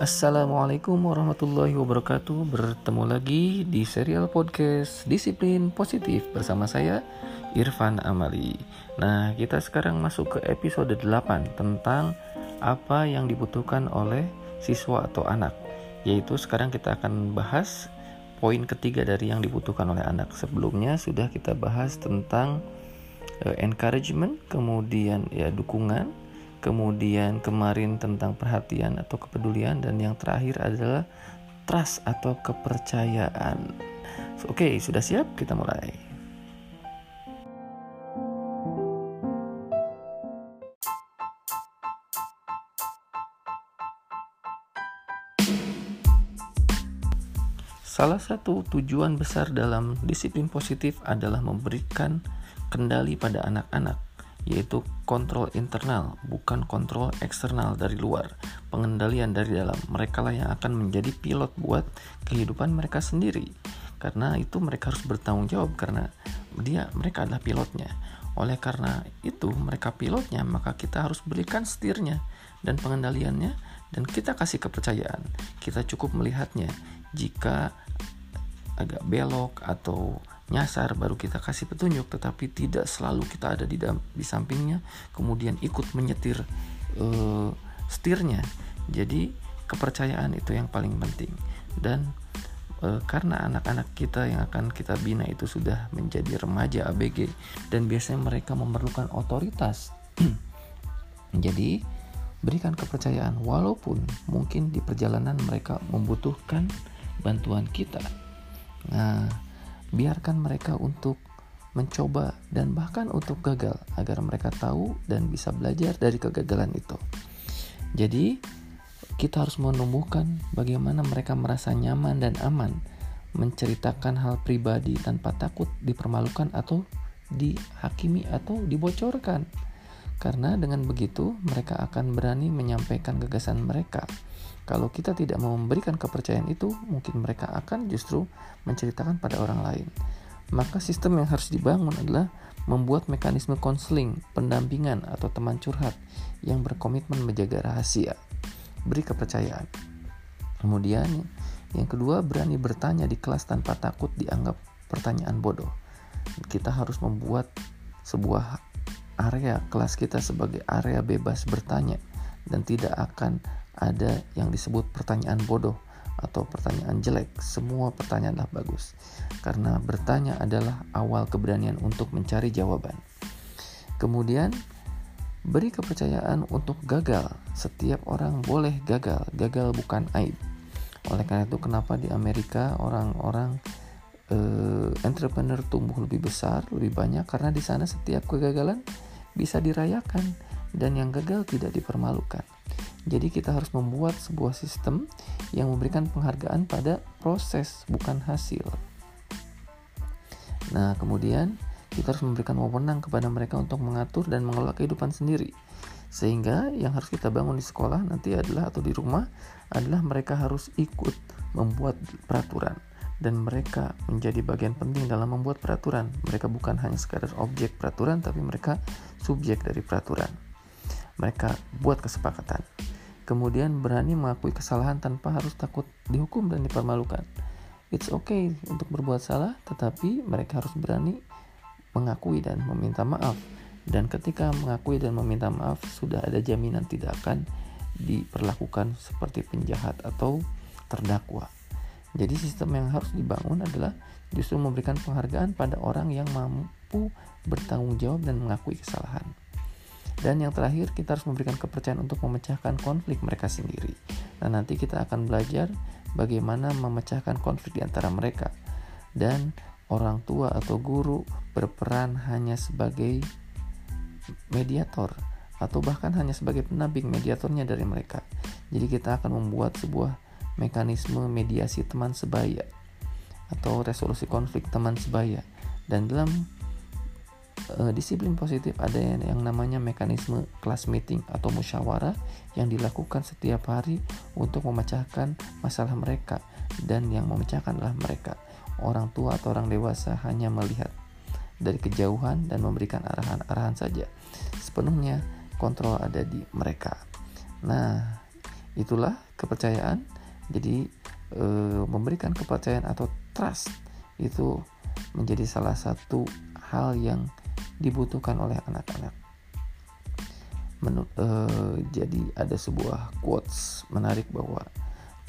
Assalamualaikum warahmatullahi wabarakatuh. Bertemu lagi di serial podcast Disiplin Positif bersama saya Irfan Amali. Nah kita sekarang masuk ke episode 8 Tentang apa yang dibutuhkan oleh siswa atau anak. Yaitu sekarang kita akan bahas poin ketiga dari yang dibutuhkan oleh anak. Sebelumnya sudah kita bahas tentang uh, encouragement Kemudian ya dukungan kemudian kemarin tentang perhatian atau kepedulian dan yang terakhir adalah trust atau kepercayaan. Oke, okay, sudah siap? Kita mulai. Salah satu tujuan besar dalam disiplin positif adalah memberikan kendali pada anak-anak yaitu kontrol internal, bukan kontrol eksternal dari luar, pengendalian dari dalam. Mereka lah yang akan menjadi pilot buat kehidupan mereka sendiri. Karena itu mereka harus bertanggung jawab karena dia mereka adalah pilotnya. Oleh karena itu mereka pilotnya, maka kita harus berikan setirnya dan pengendaliannya dan kita kasih kepercayaan. Kita cukup melihatnya. Jika agak belok atau nyasar baru kita kasih petunjuk tetapi tidak selalu kita ada di di sampingnya kemudian ikut menyetir uh, setirnya. Jadi kepercayaan itu yang paling penting. Dan uh, karena anak-anak kita yang akan kita bina itu sudah menjadi remaja ABG dan biasanya mereka memerlukan otoritas. Jadi berikan kepercayaan walaupun mungkin di perjalanan mereka membutuhkan bantuan kita. Nah biarkan mereka untuk mencoba dan bahkan untuk gagal agar mereka tahu dan bisa belajar dari kegagalan itu. Jadi, kita harus menumbuhkan bagaimana mereka merasa nyaman dan aman menceritakan hal pribadi tanpa takut dipermalukan atau dihakimi atau dibocorkan. Karena dengan begitu mereka akan berani menyampaikan gagasan mereka kalau kita tidak mau memberikan kepercayaan itu, mungkin mereka akan justru menceritakan pada orang lain. Maka sistem yang harus dibangun adalah membuat mekanisme konseling, pendampingan atau teman curhat yang berkomitmen menjaga rahasia. Beri kepercayaan. Kemudian yang kedua, berani bertanya di kelas tanpa takut dianggap pertanyaan bodoh. Kita harus membuat sebuah area kelas kita sebagai area bebas bertanya dan tidak akan ada yang disebut pertanyaan bodoh atau pertanyaan jelek. Semua pertanyaan adalah bagus karena bertanya adalah awal keberanian untuk mencari jawaban. Kemudian beri kepercayaan untuk gagal. Setiap orang boleh gagal. Gagal bukan aib. Oleh karena itu kenapa di Amerika orang-orang uh, entrepreneur tumbuh lebih besar, lebih banyak karena di sana setiap kegagalan bisa dirayakan dan yang gagal tidak dipermalukan. Jadi kita harus membuat sebuah sistem yang memberikan penghargaan pada proses bukan hasil. Nah, kemudian kita harus memberikan wewenang kepada mereka untuk mengatur dan mengelola kehidupan sendiri. Sehingga yang harus kita bangun di sekolah nanti adalah atau di rumah adalah mereka harus ikut membuat peraturan dan mereka menjadi bagian penting dalam membuat peraturan. Mereka bukan hanya sekadar objek peraturan tapi mereka subjek dari peraturan. Mereka buat kesepakatan kemudian berani mengakui kesalahan tanpa harus takut dihukum dan dipermalukan. It's okay untuk berbuat salah, tetapi mereka harus berani mengakui dan meminta maaf. Dan ketika mengakui dan meminta maaf, sudah ada jaminan tidak akan diperlakukan seperti penjahat atau terdakwa. Jadi sistem yang harus dibangun adalah justru memberikan penghargaan pada orang yang mampu bertanggung jawab dan mengakui kesalahan. Dan yang terakhir, kita harus memberikan kepercayaan untuk memecahkan konflik mereka sendiri. Nah, nanti kita akan belajar bagaimana memecahkan konflik di antara mereka. Dan orang tua atau guru berperan hanya sebagai mediator atau bahkan hanya sebagai pendamping mediatornya dari mereka. Jadi kita akan membuat sebuah mekanisme mediasi teman sebaya atau resolusi konflik teman sebaya. Dan dalam uh, disiplin positif ada yang, yang namanya mekanisme class meeting atau musyawarah yang dilakukan setiap hari untuk memecahkan masalah mereka dan yang memecahkan adalah mereka. Orang tua atau orang dewasa hanya melihat dari kejauhan dan memberikan arahan-arahan saja. Sepenuhnya kontrol ada di mereka. Nah itulah kepercayaan jadi e, memberikan kepercayaan atau trust itu menjadi salah satu hal yang dibutuhkan oleh anak-anak. Menur, e, jadi ada sebuah quotes menarik bahwa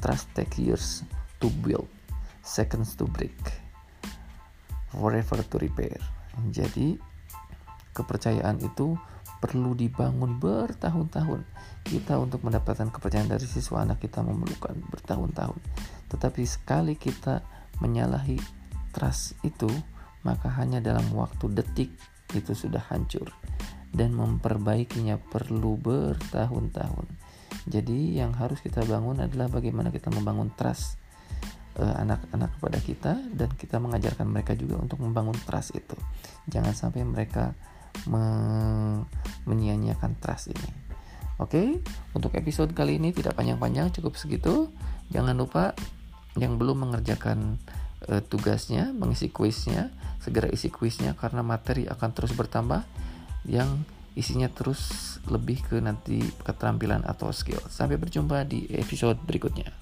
trust take years to build seconds to break forever to repair. Jadi kepercayaan itu perlu dibangun bertahun-tahun. Kita untuk mendapatkan kepercayaan dari siswa anak kita memerlukan bertahun-tahun. Tetapi sekali kita menyalahi trust itu, maka hanya dalam waktu detik itu sudah hancur dan memperbaikinya perlu bertahun-tahun. Jadi yang harus kita bangun adalah bagaimana kita membangun trust eh, anak-anak kepada kita dan kita mengajarkan mereka juga untuk membangun trust itu. Jangan sampai mereka me menyia-nyiakan trust ini. Oke, untuk episode kali ini tidak panjang-panjang, cukup segitu. Jangan lupa yang belum mengerjakan uh, tugasnya, mengisi kuisnya, segera isi kuisnya karena materi akan terus bertambah yang isinya terus lebih ke nanti keterampilan atau skill. Sampai berjumpa di episode berikutnya.